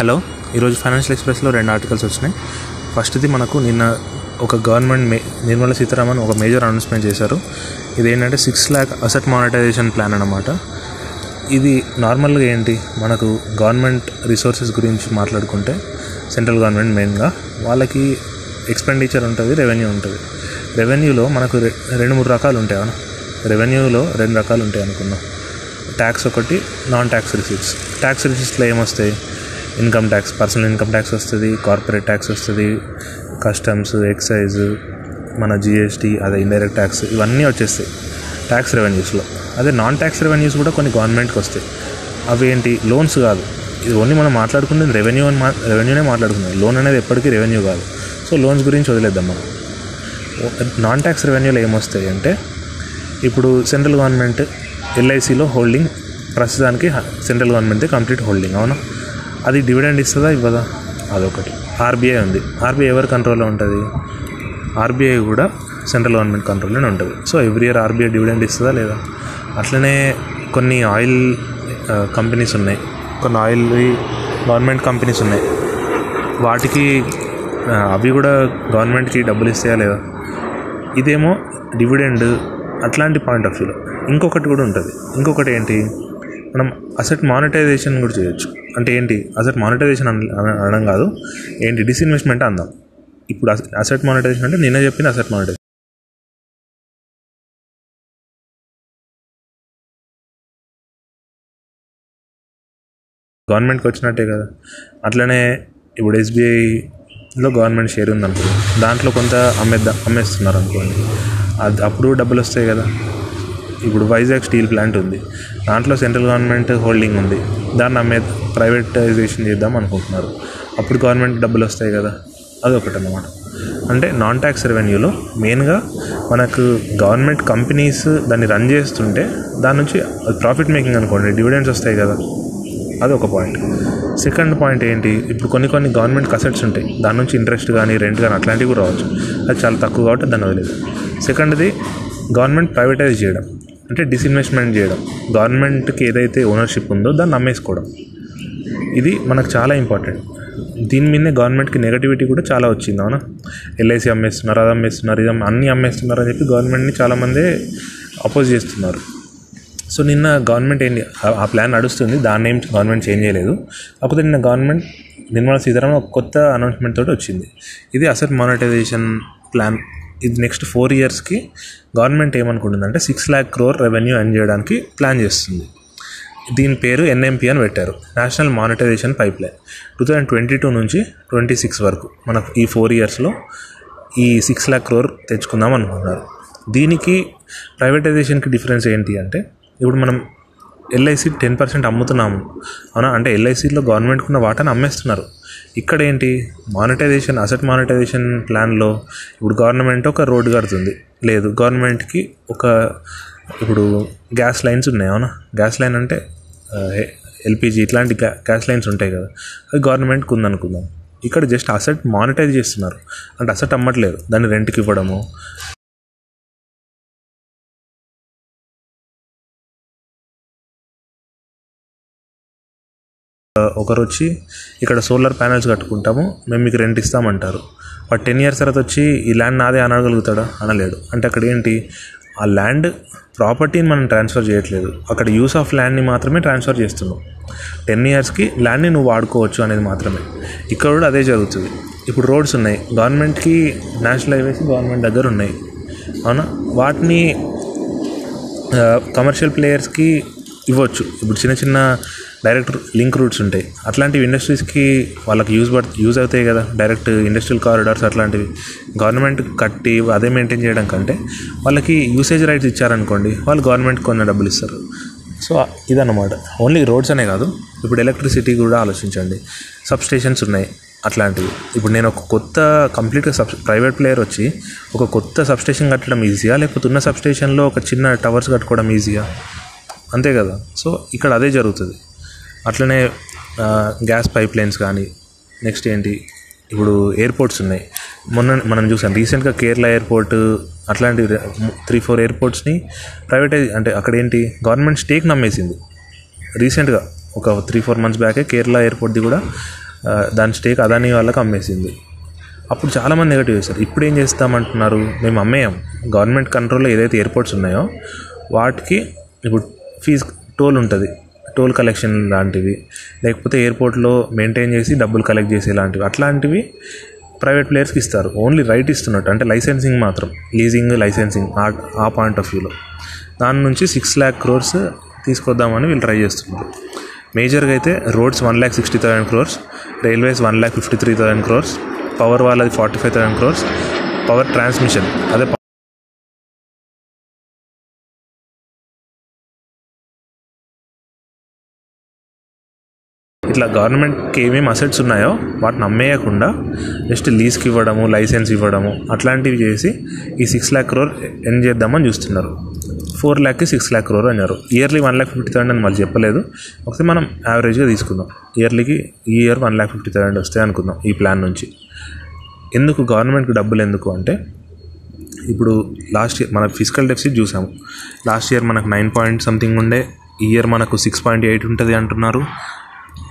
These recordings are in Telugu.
హలో ఈరోజు ఫైనాన్షియల్ ఎక్స్ప్రెస్లో రెండు ఆర్టికల్స్ వచ్చినాయి. ఫస్ట్ది మనకు నిన్న ఒక గవర్నమెంట్ మే నిర్మలా సీతారామన్ ఒక మేజర్ అనౌన్స్మెంట్ చేశారు. ఇదేంటంటే six lakh asset monetisation plan అనమాట ఇది నార్మల్గా ఏంటి? మనకు గవర్నమెంట్ రిసోర్సెస్ గురించి మాట్లాడుకుంటే సెంట్రల్ గవర్నమెంట్ మెయిన్గా వాళ్ళకి ఎక్స్పెండిచర్ ఉంటుంది రెవెన్యూ ఉంటుంది. రెవెన్యూలో మనకు రె- రెండు మూడు రకాలు ఉంటాయి అవునా రెవెన్యూలో రెండు రకాలు ఉంటాయి అనుకున్నాం. ట్యాక్స్ ఒకటి నాన్ ట్యాక్స్ రిసీట్స్. ట్యాక్స్ రిసీట్స్లో ఏమొస్తాయి? Income tax personal income tax వస్తుంది కార్పొరేట్ ట్యాక్స్ వస్తుంది కస్టమ్స్ ఎక్సైజ్ మన జిఎస్టీ అదే ఇండైరెక్ట్ ట్యాక్స్ ఇవన్నీ వచ్చేస్తాయి ట్యాక్స్ రెవెన్యూస్లో అదే నాన్ ట్యాక్స్ రెవెన్యూస్ కూడా కొన్ని గవర్నమెంట్కి వస్తాయి. అవి ఏంటి? లోన్స్ కాదు. ఇది ఓన్లీ మనం మాట్లాడుకునేది రెవెన్యూ అని మా రెవెన్యూనే మాట్లాడుకున్నాం లోన్ అనేది ఎప్పటికీ రెవెన్యూ కాదు. సో లోన్స్ గురించి వదిలేద్దాం మనం. నాన్ ట్యాక్స్ రెవెన్యూలో ఏమొస్తాయి అంటే ఇప్పుడు సెంట్రల్ గవర్నమెంట్ ఎల్ఐసిలో హోల్డింగ్ ప్రస్తుతానికి సెంట్రల్ గవర్నమెంట్ది కంప్లీట్ హోల్డింగ్ అవునా? అది డివిడెండ్ ఇస్తుందా ఇవ్వదా? అదొకటి. ఆర్బీఐ ఉంది. ఆర్బీఐ ఎవరి కంట్రోల్లో ఉంటుంది? ఆర్బీఐ కూడా సెంట్రల్ గవర్నమెంట్ కంట్రోల్లోనే ఉంటుంది. So every year RBI dividend ఇస్తుందా లేదా? అట్లనే కొన్ని ఆయిల్ కంపెనీస్ ఉన్నాయి. కొన్ని ఆయిల్ గవర్నమెంట్ కంపెనీస్ ఉన్నాయి. వాటికి అవి కూడా గవర్నమెంట్కి డబ్బులు ఇస్తాయా లేదా? ఇదేమో డివిడెండ్ అట్లాంటి పాయింట్ ఆఫ్ వ్యూలో ఇంకొకటి కూడా ఉంటుంది. ఇంకొకటి ఏంటి? మనం అసెట్ మానిటైజేషన్ కూడా చేయొచ్చు. అంటే ఏంటి? అసెట్ మానిటైజేషన్ అన అనడం కాదు. ఏంటి? డిస్ఇన్వెస్ట్మెంట్ అందాం. ఇప్పుడు అసెట్ మానిటైజేషన్ అంటే నిన్న చెప్పిన అసెట్ మానిటైజేషన్ గవర్నమెంట్కి వచ్చినట్టే కదా. అట్లనే ఇప్పుడు ఎస్బీఐలో గవర్నమెంట్ షేర్ ఉంది అనుకో దాంట్లో కొంత అమ్మేద్దా అమ్మేస్తున్నారు అనుకోండి. అది అప్పుడు డబ్బులు వస్తాయి కదా. ఇప్పుడు వైజాగ్ స్టీల్ ప్లాంట్ ఉంది. దాంట్లో సెంట్రల్ గవర్నమెంట్ హోల్డింగ్ ఉంది. దాన్ని అమ్మే ప్రైవేటైజేషన్ చేద్దాం అనుకుంటున్నారు. అప్పుడు గవర్నమెంట్ డబ్బులు వస్తాయి కదా. అదొకటి అన్నమాట అంటే నాన్ ట్యాక్స్ రెవెన్యూలో మెయిన్గా మనకు గవర్నమెంట్ కంపెనీస్ దాన్ని రన్ చేస్తుంటే దాని నుంచి ప్రాఫిట్ మేకింగ్ అనుకోండి డివిడెండ్స్ వస్తాయి కదా. అది ఒక పాయింట్ సెకండ్ పాయింట్ ఏంటి? ఇప్పుడు కొన్ని కొన్ని గవర్నమెంట్ కసెట్స్ ఉంటాయి. దాని నుంచి ఇంట్రెస్ట్ కానీ రెంట్ కానీ అట్లాంటివి కూడా రావచ్చు. అది చాలా తక్కువ కాబట్టి దాన్ని వదిలేదు సెకండ్ది గవర్నమెంట్ ప్రైవేటైజ్ చేయడం. అంటే డిస్ఇన్వెస్ట్మెంట్ చేయడం. గవర్నమెంట్కి ఏదైతే ఓనర్షిప్ ఉందో దాన్ని అమ్మేసుకోవడం ఇది మనకు చాలా ఇంపార్టెంట్ దీని మీదనే గవర్నమెంట్కి నెగటివిటీ కూడా చాలా వచ్చింది అవునా? ఎల్ఐసి అమ్మేస్తున్నారు అది అమ్మేస్తున్నారు ఇది అన్నీ అమ్మేస్తున్నారు అని చెప్పి గవర్నమెంట్ని చాలామంది అపోజ్ చేస్తున్నారు. సో నిన్న గవర్నమెంట్ ఏంటి ఆ- ఆ ప్లాన్ నడుస్తుంది. దాన్ని ఏం గవర్నమెంట్ చేంజ్ చేయలేదు. కాకపోతే నిన్న గవర్నమెంట్ నిర్మలా సీతారామన్ ఒక కొత్త అనౌన్స్మెంట్ తోటి వచ్చింది. ఇది అసెట్ మానిటైజేషన్ ప్లాన్ ఇది నెక్స్ట్ ఫోర్ ఇయర్స్కి government ఏమనుకుంటుందంటే six lakh crore revenue earn చేయడానికి ప్లాన్ చేస్తుంది. దీని పేరు ఎన్ఎంపి అని పెట్టారు. National monetisation pipeline two thousand twenty two నుంచి ట్వంటీ సిక్స్ వరకు మనకు ఈ ఫోర్ ఇయర్స్లో ఈ సిక్స్ ల్యాక్ క్రోర్ తెచ్చుకుందాం అనుకుంటున్నారు. దీనికి ప్రైవేటైజేషన్కి డిఫరెన్స్ ఏంటి అంటే ఇప్పుడు మనం ఎల్ఐసి టెన్ పర్సెంట్ అమ్ముతున్నాము. అవునా? అంటే ఎల్ఐసిలో గవర్నమెంట్కి ఉన్న వాటాను అమ్మేస్తున్నారు. ఇక్కడ ఏంటి మానిటైజేషన్ అసెట్ మానిటైజేషన్ ప్లాన్లో ఇప్పుడు గవర్నమెంట్ ఒక రోడ్డు కడుతుంది. లేదు గవర్నమెంట్కి ఒక ఇప్పుడు గ్యాస్ లైన్స్ ఉన్నాయి. అవునా? గ్యాస్ లైన్ అంటే ఎల్పిజి ఇట్లాంటి గ్యా గ్యాస్ లైన్స్ ఉంటాయి కదా. అది గవర్నమెంట్కి ఉందనుకుందాం. ఇక్కడ జస్ట్ అసెట్ మానిటైజ్ చేస్తున్నారు. అంటే అసెట్ అమ్మట్లేదు. దాన్ని రెంట్కి ఇవ్వడము. ఒకరు వచ్చి ఇక్కడ సోలార్ ప్యానెల్స్ కట్టుకుంటాము మేము మీకు రెంట్ ఇస్తామంటారు. బట్ టెన్ ఇయర్స్ తర్వాత వచ్చి ఈ ల్యాండ్ నాదే అనగలుగుతాడా? అనలేడు. అంటే అక్కడ ఏంటి? ఆ ల్యాండ్ ప్రాపర్టీని మనం ట్రాన్స్ఫర్ చేయట్లేదు. అక్కడ యూస్ ఆఫ్ ల్యాండ్ని మాత్రమే ట్రాన్స్ఫర్ చేస్తున్నాం. టెన్ ఇయర్స్కి ల్యాండ్ని నువ్వు వాడుకోవచ్చు అనేది మాత్రమే. ఇక్కడ కూడా అదే జరుగుతుంది. ఇప్పుడు రోడ్స్ ఉన్నాయి. గవర్నమెంట్కి నేషనల్ హైవేస్ గవర్నమెంట్ దగ్గర ఉన్నాయి. అవునా? వాటిని కమర్షియల్ ప్లేయర్స్కి ఇవ్వచ్చు. ఇప్పుడు చిన్న చిన్న డైరెక్ట్ లింక్ రూట్స్ ఉంటాయి. అట్లాంటివి ఇండస్ట్రీస్కి వాళ్ళకి యూజ్ పడ యూజ్ అవుతాయి కదా. డైరెక్ట్ ఇండస్ట్రియల్ కారిడార్స్ అట్లాంటివి. గవర్నమెంట్ కట్టి అదే మెయింటైన్ చేయడం కంటే వాళ్ళకి యూసేజ్ రైట్స్ ఇచ్చారనుకోండి వాళ్ళు గవర్నమెంట్కి కొన్ని డబ్బులు ఇస్తారు. సో ఇదన్నమాట. ఓన్లీ రోడ్స్ అనే కాదు. ఇప్పుడు ఎలక్ట్రిసిటీ కూడా ఆలోచించండి. సబ్ స్టేషన్స్ ఉన్నాయి అట్లాంటివి. ఇప్పుడు నేను ఒక కొత్త కంప్లీట్గా సబ్ ప్రైవేట్ ప్లేయర్ వచ్చి ఒక కొత్త సబ్ స్టేషన్ కట్టడం ఈజీయా? లేకపోతే ఉన్న సబ్ స్టేషన్లో ఒక చిన్న టవర్స్ కట్టుకోవడం ఈజీయా? అంతే కదా? సో ఇక్కడ అదే జరుగుతుంది. అట్లనే గ్యాస్ పైప్ లైన్స్ కానీ నెక్స్ట్ ఏంటి? ఇప్పుడు ఎయిర్పోర్ట్స్ ఉన్నాయి. మొన్న మనం చూసాం రీసెంట్గా కేరళ ఎయిర్పోర్ట్ అట్లాంటి త్రీ ఫోర్ ఎయిర్పోర్ట్స్ని ప్రైవేటైజ్ అంటే అక్కడ ఏంటి? గవర్నమెంట్ స్టేక్ నమ్మేసింది. రీసెంట్గా ఒక త్రీ ఫోర్ మంత్స్ బ్యాకే కేరళ ఎయిర్పోర్ట్ది కూడా దాని స్టేక్ అదాని వాళ్ళకి అమ్మేసింది. అప్పుడు చాలామంది నెగటివ్ చేస్తారు ఇప్పుడు ఏం చేస్తామంటున్నారు? మేము అమ్మేయం. గవర్నమెంట్ కంట్రోల్లో ఏదైతే ఎయిర్పోర్ట్స్ ఉన్నాయో వాటికి ఇప్పుడు ఫీజ్ టోల్ ఉంటుంది. టోల్ కలెక్షన్ లాంటివి. లేకపోతే ఎయిర్పోర్ట్లో మెయింటైన్ చేసి డబ్బులు కలెక్ట్ చేసే లాంటివి. అట్లాంటివి ప్రైవేట్ ప్లేయర్స్కి ఇస్తారు. ఓన్లీ రైట్ ఇస్తున్నట్టు. అంటే లైసెన్సింగ్ మాత్రం. లీజింగ్ లైసెన్సింగ్ ఆ ఆ పాయింట్ ఆఫ్ వ్యూలో దాని నుంచి సిక్స్ ల్యాక్ క్రోర్స్ తీసుకొద్దామని వీళ్ళు ట్రై చేస్తున్నారు. మేజర్గా అయితే roads one lakh sixty thousand crores railways one lakh fifty three thousand crores power వాళ్ళది forty five thousand crores power transmission అదే ఇట్లా గవర్నమెంట్కి ఏమేమి అసెట్స్ ఉన్నాయో వాటిని అమ్మేయకుండా జస్ట్ లీజ్కి ఇవ్వడము లైసెన్స్ ఇవ్వడము అట్లాంటివి చేసి ఈ సిక్స్ ల్యాక్ క్రోర్ ఎండ్ చేద్దామని చూస్తున్నారు. ఫోర్ ల్యాక్కి సిక్స్ ల్యాక్ క్రోర్ అన్నారు. Yearly one lakh fifty thousand అని మళ్ళీ చెప్పలేదు. ఒకసారి మనం యావరేజ్గా తీసుకుందాం. ఇయర్లీకి ఈ year one lakh fifty thousand వస్తాయి అనుకుందాం ఈ ప్లాన్ నుంచి. ఎందుకు గవర్నమెంట్కి డబ్బులు ఎందుకు అంటే ఇప్పుడు లాస్ట్ ఇయర్ మన ఫిజికల్ డెఫిసిట్ చూసాము. లాస్ట్ ఇయర్ మనకు నైన్ పాయింట్ సంథింగ్ ఉండే. ఈ ఇయర్ మనకు సిక్స్ పాయింట్ ఎయిట్ ఉంటుంది అంటున్నారు.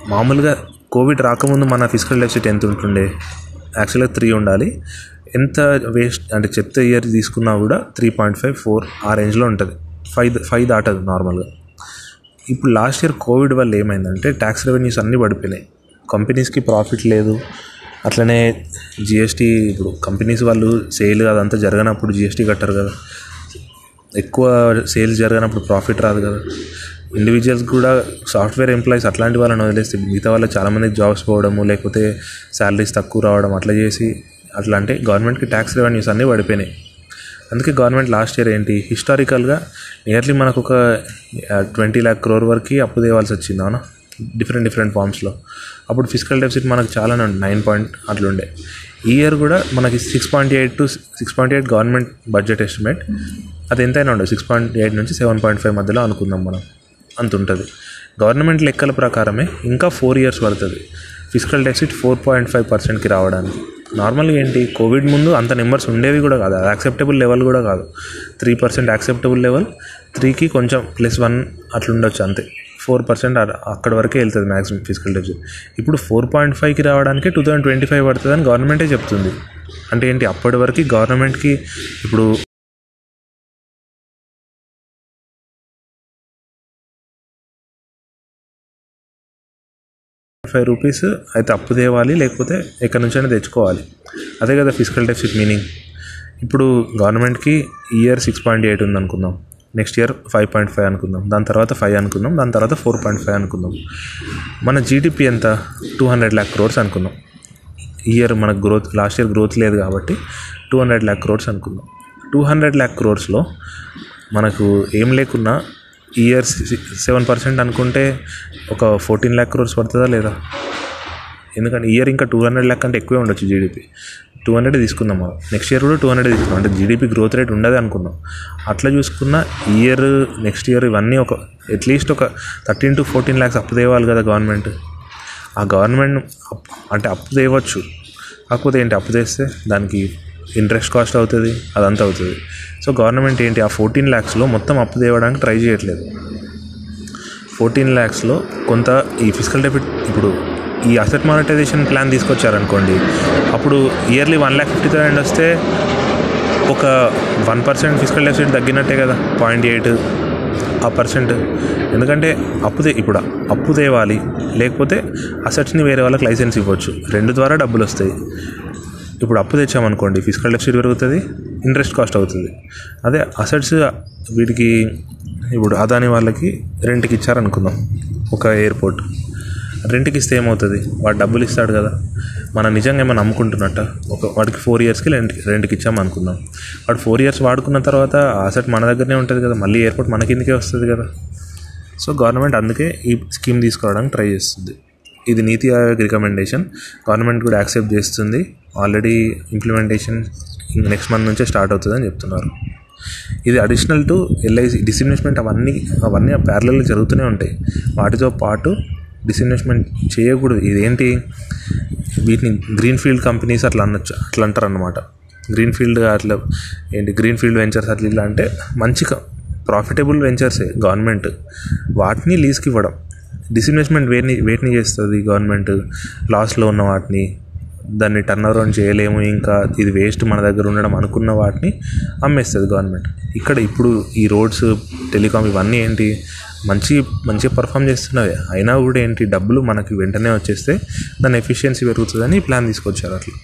మామూలుగా కోవిడ్ రాకముందు మన ఫిజికల్ డెఫిసిట్ ఎంత ఉంటుండే? యాక్చువల్గా త్రీ ఉండాలి. ఎంత వేస్ట్ అంటే చెత్త ఇయర్ తీసుకున్నా కూడా త్రీ పాయింట్ ఫైవ్ ఫోర్ ఆ రేంజ్లో ఉంటుంది. ఫైవ్ ఫైవ్ దాటదు నార్మల్గా. ఇప్పుడు లాస్ట్ ఇయర్ కోవిడ్ వల్ల ఏమైందంటే ట్యాక్స్ రెవెన్యూస్ అన్నీ పడిపోయినాయి. కంపెనీస్కి ప్రాఫిట్ లేదు. అట్లనే జిఎస్టీ ఇప్పుడు కంపెనీస్ వాళ్ళు సేల్ అదంతా జరగనప్పుడు జిఎస్టీ కట్టరు కదా. ఎక్కువ సేల్స్ జరగనప్పుడు ప్రాఫిట్ రాదు కదా. ఇండివిజువల్స్ కూడా సాఫ్ట్వేర్ ఎంప్లాయీస్ అట్లాంటి వాళ్ళని వదిలేస్తే మిగతా వాళ్ళ చాలామంది జాబ్స్ పోవడము లేకపోతే శాలరీస్ తక్కువ రావడం అట్లా చేసి అట్లా అంటే గవర్నమెంట్కి ట్యాక్స్ రెవెన్యూస్ అన్నీ పడిపోయినాయి. అందుకే గవర్నమెంట్ లాస్ట్ ఇయర్ ఏంటి? హిస్టారికల్గా నియర్లీ మనకు ఒక ట్వంటీ ల్యాక్ క్రోర్ వరకు అప్పు తేవాల్సి వచ్చింది అవునా? డిఫరెంట్ డిఫరెంట్ ఫామ్స్లో అప్పుడు ఫిజికల్ డెఫిసిట్ మనకు చాలానే ఉంది నైన్ పాయింట్ అట్లుండే ఈ ఇయర్ కూడా మనకి six point eight to six point eight government budget estimate అది ఎంతైనా ఉండదు సిక్స్ పాయింట్ ఎయిట్ నుంచి సెవెన్ పాయింట్ ఫైవ్ మధ్యలో అనుకుందాం మనం. అంత ఉంటుంది గవర్నమెంట్ లెక్కల ప్రకారమే ఇంకా ఫోర్ ఇయర్స్ పడుతుంది. Physical deficit four point five పర్సెంట్కి రావడానికి. నార్మల్గా ఏంటి? కోవిడ్ ముందు అంత నెంబర్స్ ఉండేవి కూడా కాదు. అది యాక్సెప్టబుల్ లెవెల్ కూడా కాదు. త్రీ పర్సెంట్ యాక్సెప్టబుల్ లెవెల్ త్రీకి కొంచెం ప్లస్ వన్ అట్లుండొచ్చు అంతే. ఫోర్ పర్సెంట్ అక్కడ వరకే వెళ్తుంది మ్యాక్సిమం ఫిజికల్ డెఫిసిట్ ఇప్పుడు ఫోర్ పాయింట్ ఫైవ్కి రావడానికి టూ థౌజండ్ ట్వంటీ ఫైవ్ పడుతుందని గవర్నమెంటే చెప్తుంది. అంటే ఏంటి? అప్పటి వరకు గవర్నమెంట్కి ఇప్పుడు ఫైవ్ రూపీస్ అయితే అప్పు తేవాలి లేకపోతే ఎక్కడి నుంచైనా తెచ్చుకోవాలి. అదే కదా ఫిజికల్ డెఫిసిట్ మీనింగ్ ఇప్పుడు గవర్నమెంట్కి ఇయర్ సిక్స్ పాయింట్ ఎయిట్ ఉంది అనుకుందాం. Next year five point five అనుకుందాం. దాని తర్వాత ఫైవ్ అనుకుందాం. దాని తర్వాత ఫోర్ పాయింట్ ఫైవ్ అనుకుందాం. మన జీడిపి ఎంత? టూ హండ్రెడ్ ల్యాక్ క్రోర్స్ అనుకుందాం. ఇయర్ మనకు గ్రోత్ లాస్ట్ ఇయర్ గ్రోత్ లేదు కాబట్టి టూ హండ్రెడ్ ల్యాక్ క్రోర్స్ అనుకుందాం. టూ హండ్రెడ్ ల్యాక్ క్రోర్స్లో మనకు ఏం లేకున్నా ఇయర్ సెవెన్ పర్సెంట్ అనుకుంటే ఒక ఫోర్టీన్ ల్యాక్ క్రోర్స్ పడుతుందా లేదా? ఎందుకంటే ఇయర్ ఇంకా టూ హండ్రెడ్ ల్యాక్ అంటే ఎక్కువే ఉండొచ్చు జీడిపి టూ హండ్రెడ్ తీసుకుందాం మనం. నెక్స్ట్ ఇయర్ కూడా టూ హండ్రెడ్ తీసుకుందాం. అంటే జీడిపి గ్రోత్ రేట్ ఉండదు అనుకున్నాం. అట్లా చూసుకున్న ఇయర్ నెక్స్ట్ ఇయర్ ఇవన్నీ ఒక అట్లీస్ట్ ఒక థర్టీన్ టు ఫోర్టీన్ ల్యాక్స్ అప్పు తేవాలి కదా గవర్నమెంట్ ఆ గవర్నమెంట్ అంటే అప్పు తేవచ్చు. కాకపోతే ఏంటి అప్పు తెస్తే దానికి ఇంట్రెస్ట్ కాస్ట్ అవుతుంది అదంతా అవుతుంది. సో గవర్నమెంట్ ఏంటి ఆ ఫోర్టీన్ ల్యాక్స్లో మొత్తం అప్పు తేవడానికి ట్రై చేయట్లేదు. ఫోర్టీన్ ల్యాక్స్లో కొంత ఈ ఫిజికల్ డెబిట్ ఇప్పుడు ఈ అసెట్ మానిటైజేషన్ ప్లాన్ తీసుకొచ్చారనుకోండి అప్పుడు yearly one lakh fifty thousand వస్తే ఒక వన్ పర్సెంట్ ఫిజికల్ డెఫిసిట్ తగ్గినట్టే కదా పాయింట్ ఎయిట్ ఆ పర్సెంట్. ఎందుకంటే అప్పు తే ఇప్పుడు అప్పు తేవాలి లేకపోతే అసెట్స్ని వేరే వాళ్ళకి లైసెన్స్ ఇవ్వచ్చు. రెండు ద్వారా డబ్బులు వస్తాయి. ఇప్పుడు అప్పు తెచ్చామనుకోండి ఫిజికల్ డెఫిసిట్ పెరుగుతుంది ఇంట్రెస్ట్ కాస్ట్ అవుతుంది. అదే అసెట్స్ వీటికి ఇప్పుడు అదాని వాళ్ళకి రెంట్కి ఇచ్చారనుకుందాం ఒక ఎయిర్పోర్ట్ రెంట్కి ఇస్తే ఏమవుతుంది? వాడు డబ్బులు ఇస్తాడు కదా. మనం నిజంగా ఏమైనా నమ్ముకుంటున్నట్ట ఒక వాడికి ఫోర్ ఇయర్స్కి రెంట్ రెంట్కి ఇచ్చాము అనుకుందాం వాడు ఫోర్ ఇయర్స్ వాడుకున్న తర్వాత అసెట్ మన దగ్గరనే ఉంటుంది కదా మళ్ళీ ఎయిర్పోర్ట్ మన కిందకే వస్తుంది కదా? సో గవర్నమెంట్ అందుకే ఈ స్కీమ్ తీసుకురావడానికి ట్రై చేస్తుంది. ఇది నీతి ఆయోగ్ రికమెండేషన్ గవర్నమెంట్ కూడా యాక్సెప్ట్ చేస్తుంది. ఆల్రెడీ ఇంప్లిమెంటేషన్ నెక్స్ట్ మంత్ నుంచే స్టార్ట్ అవుతుందని చెప్తున్నారు. ఇది అడిషనల్ టు ఎల్ఐసి డిసిన్వెస్ట్మెంట్ అవన్నీ అవన్నీ ప్యారలలో జరుగుతూనే ఉంటాయి. వాటితో పాటు డిసిన్వెస్ట్మెంట్ చేయకూడదు. ఇదేంటి? వీటిని గ్రీన్ ఫీల్డ్ కంపెనీస్ అట్లా అనొచ్చు అట్లా అంటారు అనమాట గ్రీన్ ఫీల్డ్ అట్లా ఏంటి? గ్రీన్ ఫీల్డ్ వెంచర్స్ అట్లా ఇలా అంటే మంచి ప్రాఫిటబుల్ వెంచర్సే గవర్నమెంట్ వాటిని లీజ్కి ఇవ్వడం. డిసిన్వెస్ట్మెంట్ వేటిని వేటిని చేస్తుంది గవర్నమెంట్ లాస్లో ఉన్న వాటిని దాన్ని టర్న్ అరౌండ్ చేయలేము ఇంకా ఇది వేస్ట్ మన దగ్గర ఉండడం అనుకున్న వాటిని అమ్మేస్తుంది గవర్నమెంట్ ఇక్కడ ఇప్పుడు ఈ రోడ్స్ టెలికాం ఇవన్నీ ఏంటి? మంచి మంచిగా పర్ఫామ్ చేస్తున్నవి. అయినా కూడా ఏంటి? డబ్బులు మనకి వెంటనే వచ్చేస్తే దాని ఎఫిషియన్సీ పెరుగుతుందని ప్లాన్ తీసుకొచ్చారు అట్లా.